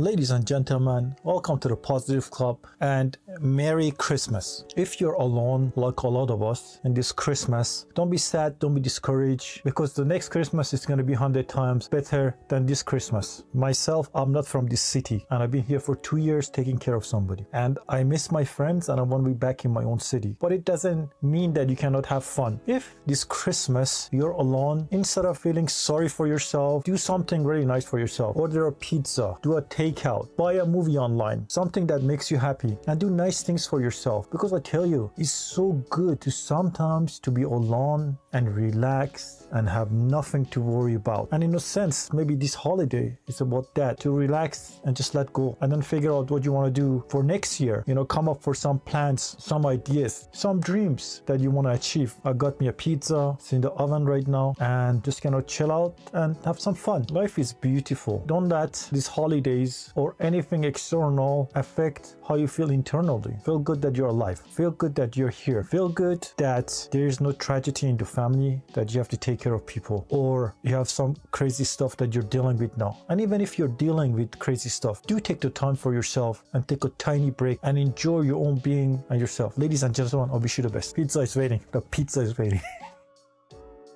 Ladies and gentlemen, welcome to the Positive Club and Merry Christmas. If you're alone, like a lot of us, in this Christmas, don't be sad, don't be discouraged, because the next Christmas is going to be 100 times better than this Christmas. Myself, I'm not from this city, and I've been here for two years taking care of somebody. And I miss my friends, and I want to be back in my own city. But it doesn't mean that you cannot have fun. If this Christmas you're alone, instead of feeling sorry for yourself, do something really nice for yourself. Order a pizza, do a takeout, buy a movie online, something that makes you happy, and do nice things for yourself. Because I tell you, it's so good to sometimes to be alone and relax and have nothing to worry about. And in a sense, maybe this holiday is about that to relax and just let go and then figure out what you want to do for next year. You know, come up for some plans, some ideas, some dreams that you want to achieve. I got me a pizza, it's in the oven right now, and just gonna chill out and have some fun. Life is beautiful. Don't let these holidays or anything external affect how you feel internally. Feel good that you're alive. Feel good that you're here. Feel good that there is no tragedy in the family that you have to take care of people or you have some crazy stuff that you're dealing with now. And even if you're dealing with crazy stuff, do take the time for yourself and take a tiny break and enjoy your own being and yourself. Ladies and gentlemen, I wish you the best. Pizza is waiting. The pizza is waiting.